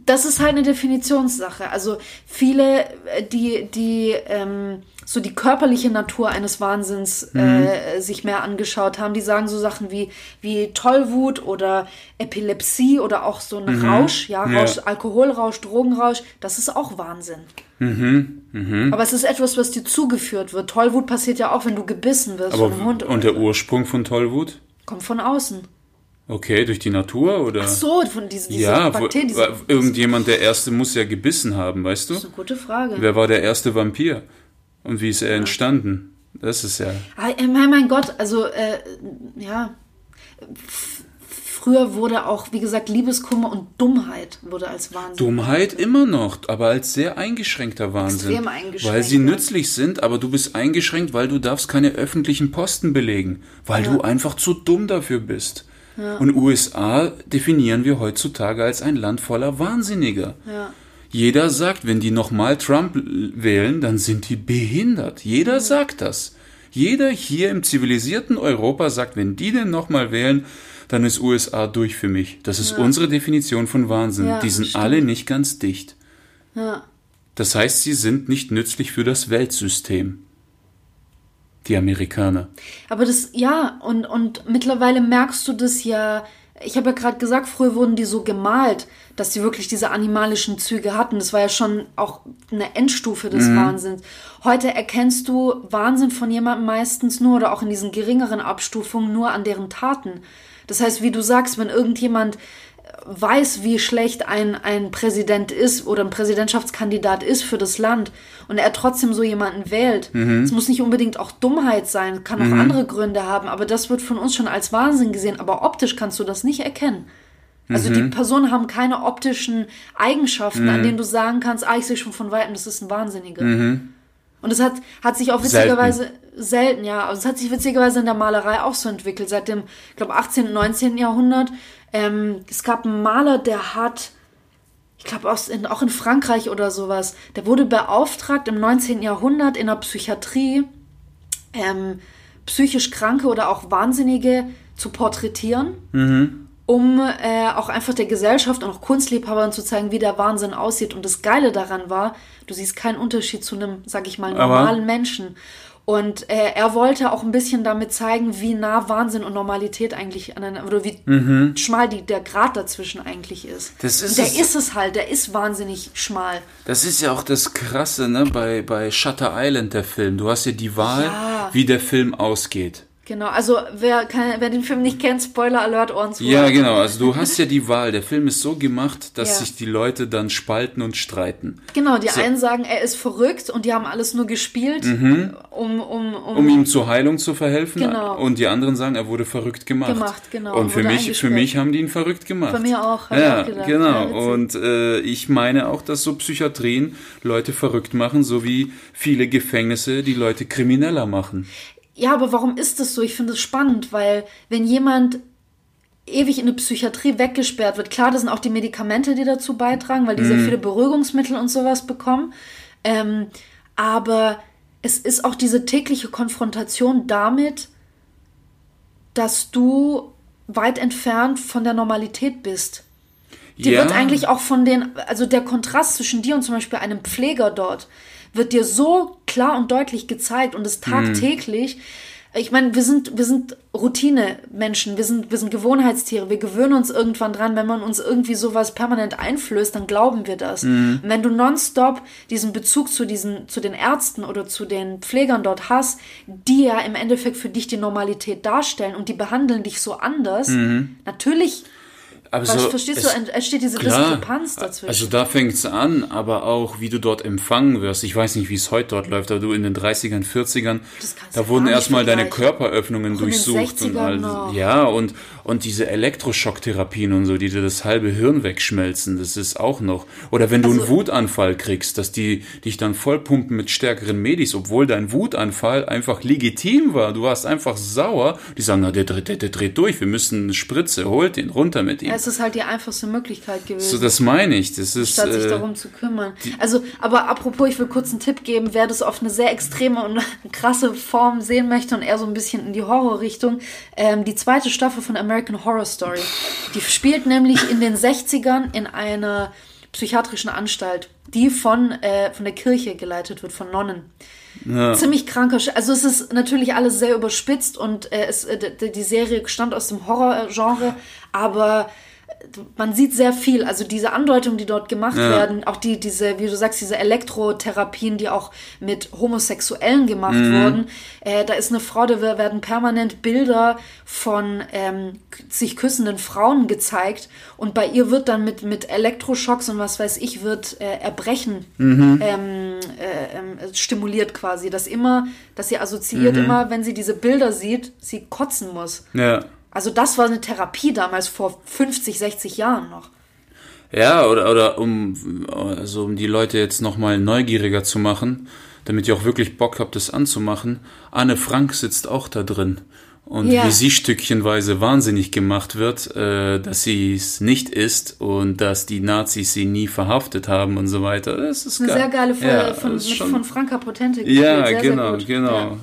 A: Das ist halt eine Definitionssache. Also viele, äh, die, die ähm, so die körperliche Natur eines Wahnsinns mhm. äh, sich mehr angeschaut haben, die sagen so Sachen wie, wie Tollwut oder Epilepsie oder auch so ein mhm. Rausch, ja, Rausch, ja. Alkoholrausch, Drogenrausch, das ist auch Wahnsinn.
B: Mhm. Mhm.
A: Aber es ist etwas, was dir zugeführt wird. Tollwut passiert ja auch, wenn du gebissen wirst
B: Aber von einem Hund. Und der Ursprung von Tollwut?
A: Kommt von außen.
B: Okay, durch die Natur oder?
A: Ach so, von diesen, diesen
B: ja, Bakterien. Diese, irgendjemand, der erste muss ja gebissen haben, weißt du?
A: Das ist eine gute Frage.
B: Wer war der erste Vampir? Und wie ist er ja. entstanden? Das ist ja.
A: Ah, mein, mein Gott, also, äh, ja Früher wurde auch, wie gesagt, Liebeskummer und Dummheit wurde als Wahnsinn.
B: Dummheit immer noch, aber als sehr eingeschränkter Wahnsinn. Extrem eingeschränkt. Weil sie nützlich sind, aber du bist eingeschränkt, weil du darfst keine öffentlichen Posten belegen, weil ja. du einfach zu dumm dafür bist. Ja. Und USA definieren wir heutzutage als ein Land voller Wahnsinniger.
A: Ja.
B: Jeder sagt, wenn die nochmal Trump wählen, dann sind die behindert. Jeder sagt das. Jeder hier im zivilisierten Europa sagt, wenn die denn nochmal wählen, dann ist USA durch für mich. Das ist ja. unsere Definition von Wahnsinn. Ja, die sind stimmt. alle nicht ganz dicht.
A: Ja.
B: Das heißt, sie sind nicht nützlich für das Weltsystem. Die Amerikaner.
A: Aber das, ja, und, und mittlerweile merkst du das ja. Ich habe ja gerade gesagt, früher wurden die so gemalt, dass sie wirklich diese animalischen Züge hatten. Das war ja schon auch eine Endstufe des mhm. Wahnsinns. Heute erkennst du Wahnsinn von jemandem meistens nur oder auch in diesen geringeren Abstufungen nur an deren Taten. Das heißt, wie du sagst, wenn irgendjemand weiß, wie schlecht ein, ein Präsident ist oder ein Präsidentschaftskandidat ist für das Land und er trotzdem so jemanden wählt. Mhm. Es mhm. muss nicht unbedingt auch Dummheit sein, kann auch mhm. andere Gründe haben, aber das wird von uns schon als Wahnsinn gesehen, aber optisch kannst du das nicht erkennen. Also mhm. die Personen haben keine optischen Eigenschaften, an mhm. denen du sagen kannst, ah, ich sehe schon von weitem, das ist ein Wahnsinniger. Und es hat, hat sich auch witzigerweise, selten. selten, ja, also es hat sich witzigerweise in der Malerei auch so entwickelt, seit dem, ich glaube, 18. und 19. Jahrhundert. Ähm, es gab einen Maler, der hat, ich glaube, auch in Frankreich oder sowas, der wurde beauftragt im 19. Jahrhundert in der Psychiatrie, ähm, psychisch Kranke oder auch Wahnsinnige zu porträtieren,
B: Mhm.
A: Um äh, auch einfach der Gesellschaft und auch Kunstliebhabern zu zeigen, wie der Wahnsinn aussieht. Und das Geile daran war, du siehst keinen Unterschied zu einem, sag ich mal,
B: Aber-
A: normalen Menschen. Und äh, er wollte auch ein bisschen damit zeigen, wie nah Wahnsinn und Normalität eigentlich aneinander, oder wie schmal die, der Grad dazwischen eigentlich ist.
B: Mhm. Das ist
A: und der
B: es.
A: ist es halt, der ist wahnsinnig schmal.
B: Das ist ja auch das Krasse, ne, bei, bei Shutter Island, der Film. Du hast ja die Wahl,
A: Ja.
B: wie der Film ausgeht.
A: Genau, also wer, kann, wer den Film nicht kennt, Spoiler Alert, Ohren zu.
B: Ja, genau. Also du hast ja die Wahl. Der Film ist so gemacht, dass
A: Ja.
B: sich die Leute dann spalten und streiten.
A: Genau, die
B: So.
A: einen sagen, er ist verrückt und die haben alles nur gespielt, um, um, um,
B: Um ihm zur Heilung zu verhelfen.
A: Genau.
B: Und die anderen sagen, er wurde verrückt gemacht.
A: Gemacht, genau.
B: Und für mich, für mich haben die ihn verrückt gemacht.
A: Bei mir auch,
B: Ja,
A: auch
B: genau.
A: Ja,
B: und äh, ich meine auch, dass so Psychiatrien Leute verrückt machen, so wie viele Gefängnisse die Leute krimineller machen.
A: Ja, aber warum ist das so? Ich finde es spannend, weil wenn jemand ewig in eine Psychiatrie weggesperrt wird, klar, das sind auch die Medikamente, die dazu beitragen, weil die
B: Mhm.
A: sehr viele Beruhigungsmittel und sowas bekommen. Ähm, aber es ist auch diese tägliche Konfrontation damit, dass du weit entfernt von der Normalität bist. Die
B: ja,
A: wird eigentlich auch von den, also der Kontrast zwischen dir und zum Beispiel einem Pfleger dort, wird dir so klar und deutlich gezeigt und es tagtäglich. Ich meine, wir sind, wir sind Routine-Menschen, wir sind, wir sind Gewohnheitstiere, wir gewöhnen uns irgendwann dran, wenn man uns irgendwie sowas permanent einflößt, dann glauben wir das. Und wenn du nonstop diesen Bezug zu diesen, zu den Ärzten oder zu den Pflegern dort hast, die ja im Endeffekt für dich die Normalität darstellen und die behandeln dich so anders, natürlich
B: aber so,
A: verstehst
B: es-
A: du, ent- entsteht diese
B: Klar.
A: Diskrepanz dazwischen.
B: Also da fängt's an, aber auch wie du dort empfangen wirst. Ich weiß nicht, wie es heute dort läuft, aber du in den 30ern, 40ern,
A: Das kannst
B: da wurden erstmal deine. Körperöffnungen
A: Auch
B: durchsucht und
A: 60ern
B: all
A: noch.
B: ja und und diese Elektroschocktherapien und so, die dir das halbe Hirn wegschmelzen, das ist auch noch. Oder wenn du
A: Also
B: einen Wutanfall kriegst, dass die dich dann vollpumpen mit stärkeren Medis, obwohl dein Wutanfall einfach legitim war. Du warst einfach sauer. Die sagen, na, der, dreht- der, der dreht durch, wir müssen eine Spritze, holt den runter mit ihm.
A: Es ist halt die einfachste Möglichkeit gewesen.
B: So, das meine ich. Das ist.
A: statt sich
B: äh,
A: darum zu kümmern. Also, aber apropos, ich will kurz einen Tipp geben, wer das auf eine sehr extreme und krasse Form sehen möchte und eher so ein bisschen in die Horrorrichtung, ähm, die zweite Staffel von American Horror Story. Die spielt nämlich in den 60ern in einer psychiatrischen Anstalt, die von, äh, von der Kirche geleitet wird, von Nonnen. Ziemlich kranker. Sch also es ist natürlich alles sehr überspitzt und äh, es, äh, die Serie stammt aus dem Horrorgenre, aber man sieht sehr viel. Also diese Andeutungen, die dort gemacht werden, auch die, diese, wie du sagst, diese Elektrotherapien, die auch mit Homosexuellen gemacht wurden. Äh, da ist eine Frau, da wer- werden permanent Bilder von ähm, sich küssenden Frauen gezeigt und bei ihr wird dann mit, mit Elektroschocks und was weiß ich, wird äh, Erbrechen ähm, äh, ähm, stimuliert quasi. Dass immer, dass sie assoziiert immer, wenn sie diese Bilder sieht, sie kotzen muss.
B: ja.
A: Also das war eine Therapie damals vor 50, 60 Jahren noch.
B: Ja, oder, oder um, also um die Leute jetzt nochmal neugieriger zu machen, damit ihr auch wirklich Bock habt, das anzumachen. Anne Frank sitzt auch da drin. Und
A: Ja.
B: wie sie stückchenweise wahnsinnig gemacht wird, äh, dass sie es nicht ist und dass die Nazis sie nie verhaftet haben und so weiter. Das ist
A: Eine
B: geil.
A: sehr geile Folge
B: Ja,
A: von, von Franka Potente.
B: Ja,
A: sehr,
B: genau,
A: sehr
B: genau.
A: Ja.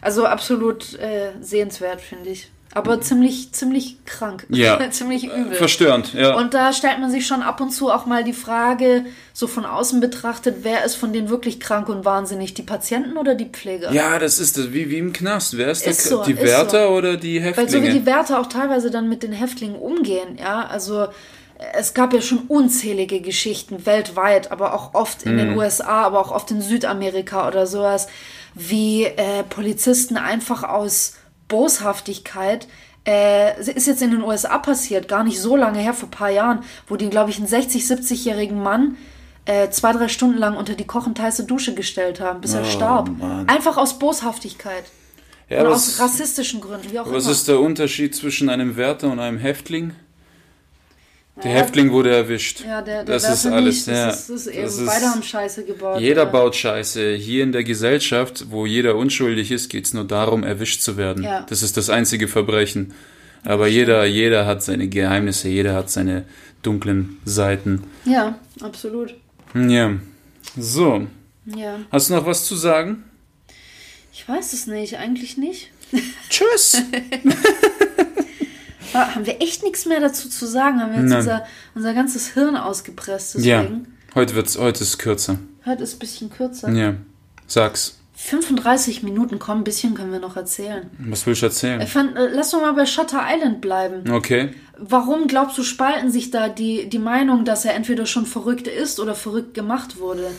A: Also absolut äh, sehenswert, finde ich. Aber ziemlich, ziemlich krank.
B: Ja.
A: ziemlich übel.
B: Verstörend, ja.
A: Und da stellt man sich schon ab und zu auch mal die Frage, so von außen betrachtet, wer ist von denen wirklich krank und wahnsinnig? Die Patienten oder die Pfleger?
B: ja, das ist das, wie, wie im Knast. Wer ist,
A: Ist
B: der,
A: so,
B: die Wärter oder die
A: Weil so
B: Häftlinge?
A: wie die Wärter auch teilweise dann mit den Häftlingen umgehen, ja, also äh, es gab ja schon unzählige Geschichten weltweit, aber auch oft in
B: Mhm.
A: den USA, aber auch oft in Südamerika oder sowas, wie äh, Polizisten einfach aus Boshaftigkeit äh, ist jetzt in den USA passiert, gar nicht so lange her, vor ein paar Jahren, wo die, glaube ich, einen 60-, 70-jährigen Mann äh, zwei, drei Stunden lang unter die kochend heiße Dusche gestellt haben, bis er starb.
B: Oh, Mann.
A: Einfach aus Boshaftigkeit.
B: ja,
A: Oder
B: was,
A: aus rassistischen Gründen, wie auch
B: was
A: immer.
B: ist der Unterschied zwischen einem Wärter und einem Häftling? Der Häftling wurde erwischt.
A: Ja, der, der
B: das ist alles.
A: nicht.
B: ja.
A: Das ist, das ist eben,
B: Das ist-
A: beide haben Scheiße gebaut.
B: Jeder
A: ja.
B: baut Scheiße. Hier in der Gesellschaft, wo jeder unschuldig ist, geht's nur darum, erwischt zu werden.
A: Ja.
B: Das ist das einzige Verbrechen. Aber jeder, jeder hat seine Geheimnisse, jeder hat seine dunklen Seiten.
A: Ja, absolut.
B: Ja. So.
A: Ja.
B: Hast du noch was zu sagen?
A: Ich weiß es nicht, eigentlich nicht.
B: Tschüss.
A: Ah, haben wir echt nichts mehr dazu zu sagen? Haben wir jetzt unser, unser ganzes Hirn ausgepresst? Deswegen.
B: Ja, heute, wird's, heute ist kürzer.
A: Heute ist ein bisschen kürzer.
B: Ja, sag's.
A: 35 Minuten, komm, ein bisschen können wir noch erzählen.
B: Was willst du erzählen?
A: Fand, äh, lass doch mal bei Shutter Island bleiben.
B: Okay.
A: Warum glaubst du, spalten sich da die, die Meinung, dass er entweder schon verrückt ist oder verrückt gemacht wurde?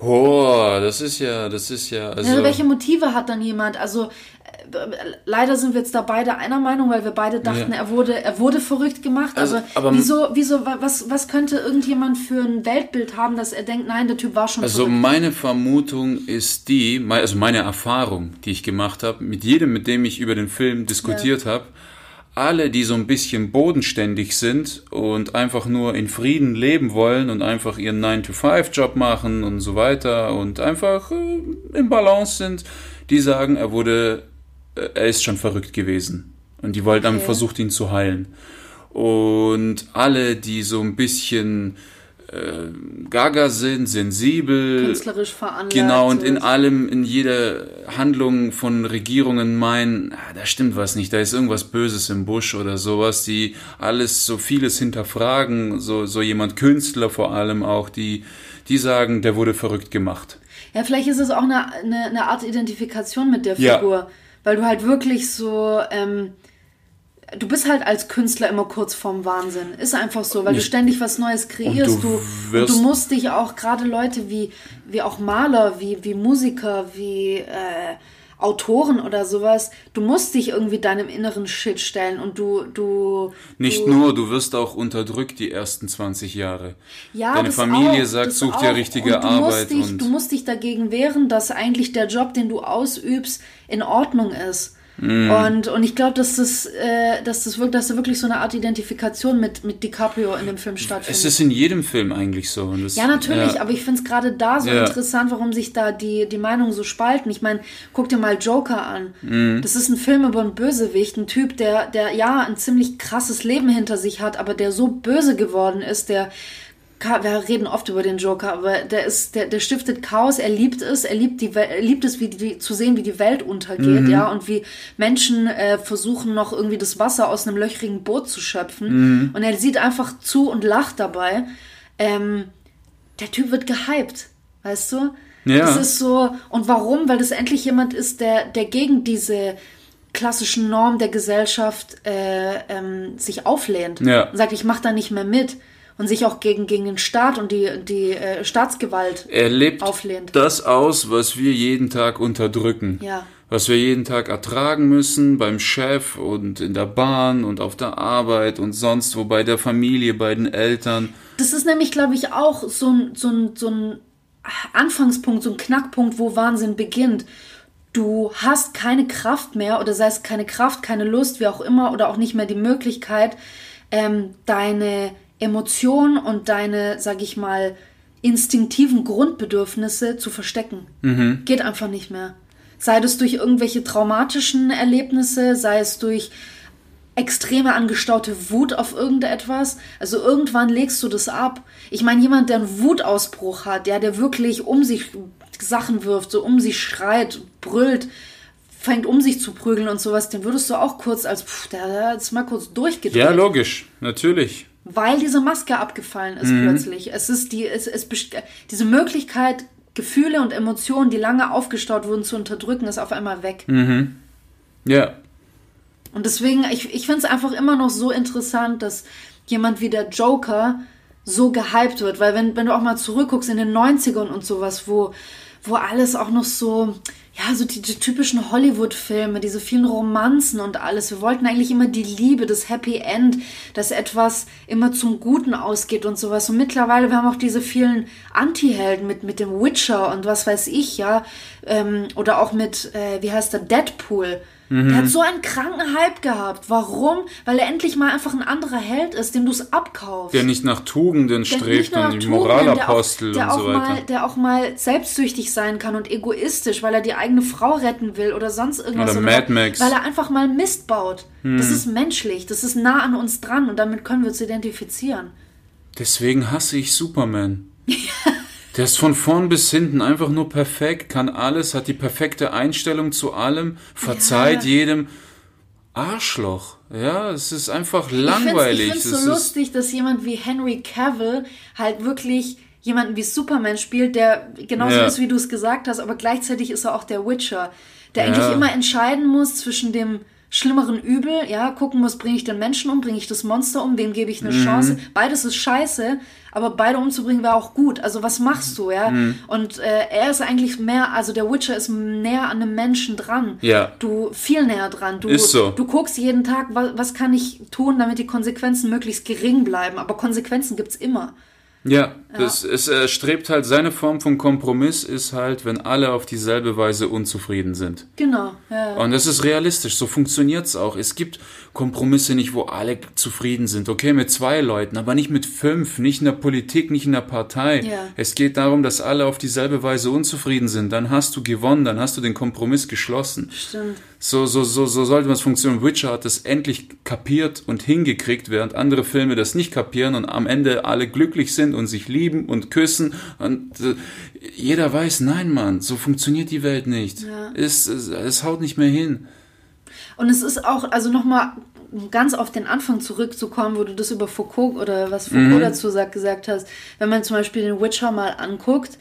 B: Oh, das ist ja, das ist ja. Also,
A: Also welche Motive hat dann jemand? Also äh, leider sind wir jetzt da beide einer Meinung, weil wir beide dachten,
B: Ja.
A: er wurde, er wurde verrückt gemacht.
B: Also,
A: aber,
B: aber-
A: wieso, wieso, wa- was, was könnte irgendjemand für ein Weltbild haben, dass er denkt, nein, der Typ war schon
B: Also
A: verrückt?
B: meine Vermutung ist die, also meine Erfahrung, die ich gemacht habe, mit jedem, mit dem ich über den Film diskutiert habe, alle, die so ein bisschen bodenständig sind und einfach nur in Frieden leben wollen und einfach ihren 9-to-5-Job machen und so weiter und einfach äh, im Balance sind, die sagen, er wurde, äh, er ist schon verrückt gewesen. Und die wollten haben
A: Okay.
B: versucht, ihn zu heilen. Und alle, die so ein bisschen äh, gaga sind, sensibel,
A: Künstlerisch veranlagt.
B: Genau, und in allem, in jeder Handlung von Regierungen meinen, ah, da stimmt was nicht, da ist irgendwas Böses im Busch oder sowas, die alles so vieles hinterfragen, so, so jemand Künstler vor allem auch, die, die sagen, der wurde verrückt gemacht.
A: Ja, vielleicht ist es auch eine, eine, eine Art Identifikation mit der
B: Ja.
A: Figur. Weil du halt wirklich so, ähm, du bist halt als Künstler immer kurz vorm Wahnsinn. Ist einfach so, weil du
B: Nicht-
A: ständig was Neues kreierst.
B: Du
A: du, du musst dich auch, gerade Leute wie, wie auch Maler, wie, wie Musiker, wie äh, Autoren oder sowas, du musst dich irgendwie deinem inneren Shit stellen und du, du.
B: Nicht
A: du,
B: nur, du wirst auch unterdrückt die ersten 20 Jahre.
A: Ja,
B: Deine Familie
A: auch,
B: sagt, such
A: auch.
B: dir richtige
A: und du
B: Arbeit
A: Musst dich,
B: und-
A: du musst dich dagegen wehren, dass eigentlich der Job, den du ausübst, in Ordnung ist.
B: Mm.
A: Und, und ich glaube, dass das, äh, dass das wirklich, dass da wirklich so eine Art Identifikation mit, mit DiCaprio in dem Film stattfindet.
B: Es ist in jedem Film eigentlich so. Das,
A: ja, natürlich,
B: ja.
A: aber ich finde es gerade da so
B: Ja.
A: interessant, warum sich da die, die Meinungen so spalten. Ich meine, guck dir mal Joker an.
B: Mhm.
A: Das ist ein Film über einen Bösewicht, ein Typ, der, der ja ein ziemlich krasses Leben hinter sich hat, aber der so böse geworden ist, der wir reden oft über den Joker, aber der ist, der, der stiftet Chaos, er liebt es, er liebt die er liebt es, wie die, zu sehen, wie die Welt untergeht,
B: Mhm.
A: ja, und wie Menschen äh, versuchen noch irgendwie das Wasser aus einem löchrigen Boot zu schöpfen.
B: Mhm.
A: Und er sieht einfach zu und lacht dabei. Ähm, der Typ wird gehypt, weißt du?
B: Ja.
A: Das ist so, und warum? Weil das endlich jemand ist, der, der gegen diese klassischen Normen der Gesellschaft äh, ähm, sich auflehnt
B: Ja.
A: und sagt, ich mache da nicht mehr mit und sich auch gegen, gegen den Staat und die, die äh, Staatsgewalt
B: Er lebt
A: auflehnt.
B: das aus, was wir jeden Tag unterdrücken.
A: Ja.
B: Was wir jeden Tag ertragen müssen beim Chef und in der Bahn und auf der Arbeit und sonst wo bei der Familie, bei den Eltern.
A: Das ist nämlich, glaube ich, auch so ein, so, ein, so ein Anfangspunkt, so ein Knackpunkt, wo Wahnsinn beginnt. Du hast keine Kraft mehr oder sei es keine Kraft, keine Lust, wie auch immer, oder auch nicht mehr die Möglichkeit, ähm, deine Emotionen und deine, sag ich mal, instinktiven Grundbedürfnisse zu verstecken. Geht einfach nicht mehr. Sei das durch irgendwelche traumatischen Erlebnisse, sei es durch extreme angestaute Wut auf irgendetwas. Also irgendwann legst du das ab. Ich meine, jemand, der einen Wutausbruch hat, ja, der wirklich um sich Sachen wirft, so um sich schreit, brüllt, fängt um sich zu prügeln und sowas, den würdest du auch kurz als, pff, der hat jetzt mal kurz durchgedreht.
B: Ja, logisch, natürlich.
A: Weil diese Maske abgefallen ist
B: Mhm.
A: plötzlich. Es ist die, es, es, diese Möglichkeit, Gefühle und Emotionen, die lange aufgestaut wurden, zu unterdrücken, ist auf einmal weg.
B: Mhm. Ja,
A: Und deswegen, ich, ich finde es einfach immer noch so interessant, dass jemand wie der Joker so gehypt wird. Weil wenn, wenn du auch mal zurückguckst in den 90ern und sowas, wo, wo alles auch noch so, ja, so die, die typischen Hollywood-Filme, diese vielen Romanzen und alles. Wir wollten eigentlich immer die Liebe, das Happy End, dass etwas immer zum Guten ausgeht und sowas. Und mittlerweile, wir haben auch diese vielen Anti-Helden mit, mit dem Witcher und was weiß ich, ja. Ähm, oder auch mit, äh, wie heißt der, Deadpool. Der hat so einen kranken Hype gehabt. Warum? Weil er endlich mal einfach ein anderer Held ist, dem du es abkaufst.
B: der nicht nach Tugenden strebt und die
A: Tugenden,
B: Moralapostel
A: der auch,
B: und so weiter.
A: Mal, der auch mal selbstsüchtig sein kann und egoistisch, weil er die eigene Frau retten will oder sonst irgendwas.
B: Oder Mad Max.
A: Weil er einfach mal Mist baut. Das ist menschlich, das ist nah an uns dran und damit können wir uns identifizieren.
B: Deswegen hasse ich Superman. Der ist von vorn bis hinten einfach nur perfekt, kann alles, hat die perfekte Einstellung zu allem, verzeiht ja. jedem. Arschloch. Ja, es ist einfach langweilig.
A: Ich finde es so lustig, dass jemand wie Henry Cavill halt wirklich jemanden wie Superman spielt, der genauso ja. ist, wie du es gesagt hast, aber gleichzeitig ist er auch der Witcher, der ja. eigentlich immer entscheiden muss zwischen dem schlimmeren Übel, ja, gucken muss, bringe ich den Menschen um, bringe ich das Monster um, wem gebe ich eine mhm. Chance. Beides ist scheiße, aber beide umzubringen wäre auch gut. Also was machst du, ja? Mhm. Und äh, er ist eigentlich mehr, also der Witcher ist näher an einem Menschen dran.
B: Ja.
A: Du viel näher dran. Du,
B: ist so.
A: Du guckst jeden Tag, was, was kann ich tun, damit die Konsequenzen möglichst gering bleiben. Aber Konsequenzen gibt's immer.
B: Ja, das, ja. es äh, strebt halt, seine Form von Kompromiss ist halt, wenn alle auf dieselbe Weise unzufrieden sind.
A: Genau. Ja.
B: Und das ist realistisch, so funktioniert es auch. Es gibt Kompromisse nicht, wo alle zufrieden sind. Okay, mit zwei Leuten, aber nicht mit fünf, nicht in der Politik, nicht in der Partei.
A: Ja.
B: Es geht darum, dass alle auf dieselbe Weise unzufrieden sind. Dann hast du gewonnen, dann hast du den Kompromiss geschlossen.
A: Stimmt.
B: So, so, so, so sollte es funktionieren. Witcher hat das endlich kapiert und hingekriegt, während andere Filme das nicht kapieren und am Ende alle glücklich sind und sich lieben und küssen. Und äh, jeder weiß, nein, Mann, so funktioniert die Welt nicht. Ja. Es, es, es haut nicht mehr hin.
A: Und es ist auch, also nochmal ganz auf den Anfang zurückzukommen, wo du das über Foucault oder was Foucault mhm. dazu sagt, gesagt hast, wenn man zum Beispiel den Witcher mal anguckt,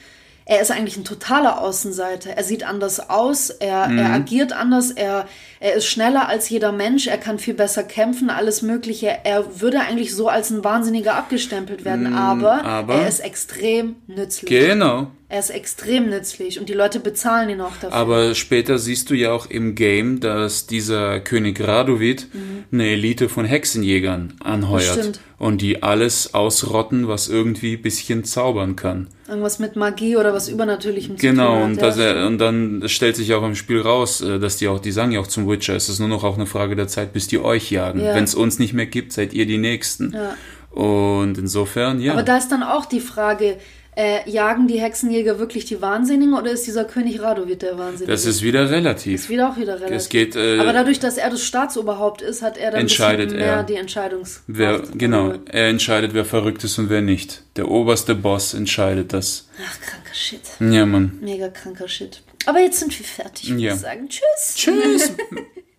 A: er ist eigentlich ein totaler Außenseiter. Er sieht anders aus, er, mhm. er agiert anders, er, er ist schneller als jeder Mensch, er kann viel besser kämpfen, alles Mögliche. Er würde eigentlich so als ein Wahnsinniger abgestempelt werden, mhm, aber, aber er ist extrem nützlich.
B: Genau.
A: Er ist extrem nützlich und die Leute bezahlen ihn auch dafür.
B: Aber später siehst du ja auch im Game, dass dieser König Radovid mhm. eine Elite von Hexenjägern anheuert. Stimmt. Und die alles ausrotten, was irgendwie ein bisschen zaubern kann.
A: Irgendwas mit Magie oder was Übernatürlichem
B: zu genau, tun hat. Genau, und, ja, und dann stellt sich auch im Spiel raus, äh, dass die auch, die sagen ja auch zum Witcher, es ist nur noch auch eine Frage der Zeit, bis die euch jagen. Ja. Wenn es uns nicht mehr gibt, seid ihr die Nächsten.
A: Ja.
B: Und insofern, ja.
A: Aber da ist dann auch die Frage, äh, jagen die Hexenjäger wirklich die Wahnsinnigen oder ist dieser König Radovid der Wahnsinnige?
B: Das ist wieder relativ.
A: Ist wieder auch wieder relativ.
B: Es geht, äh,
A: Aber dadurch, dass er das Staatsoberhaupt ist, hat er dann
B: entscheidet
A: mehr
B: er,
A: die Entscheidungs.
B: Wer, genau, er entscheidet, wer verrückt ist und wer nicht. Der oberste Boss entscheidet das.
A: Ach, kranker Shit.
B: Ja, Mann.
A: Mega kranker Shit. Aber jetzt sind wir fertig. Ich ja. würde sagen, tschüss.
B: Tschüss.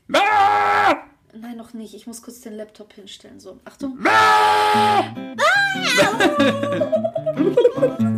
A: Nein, noch nicht. Ich muss kurz den Laptop hinstellen. So, Achtung.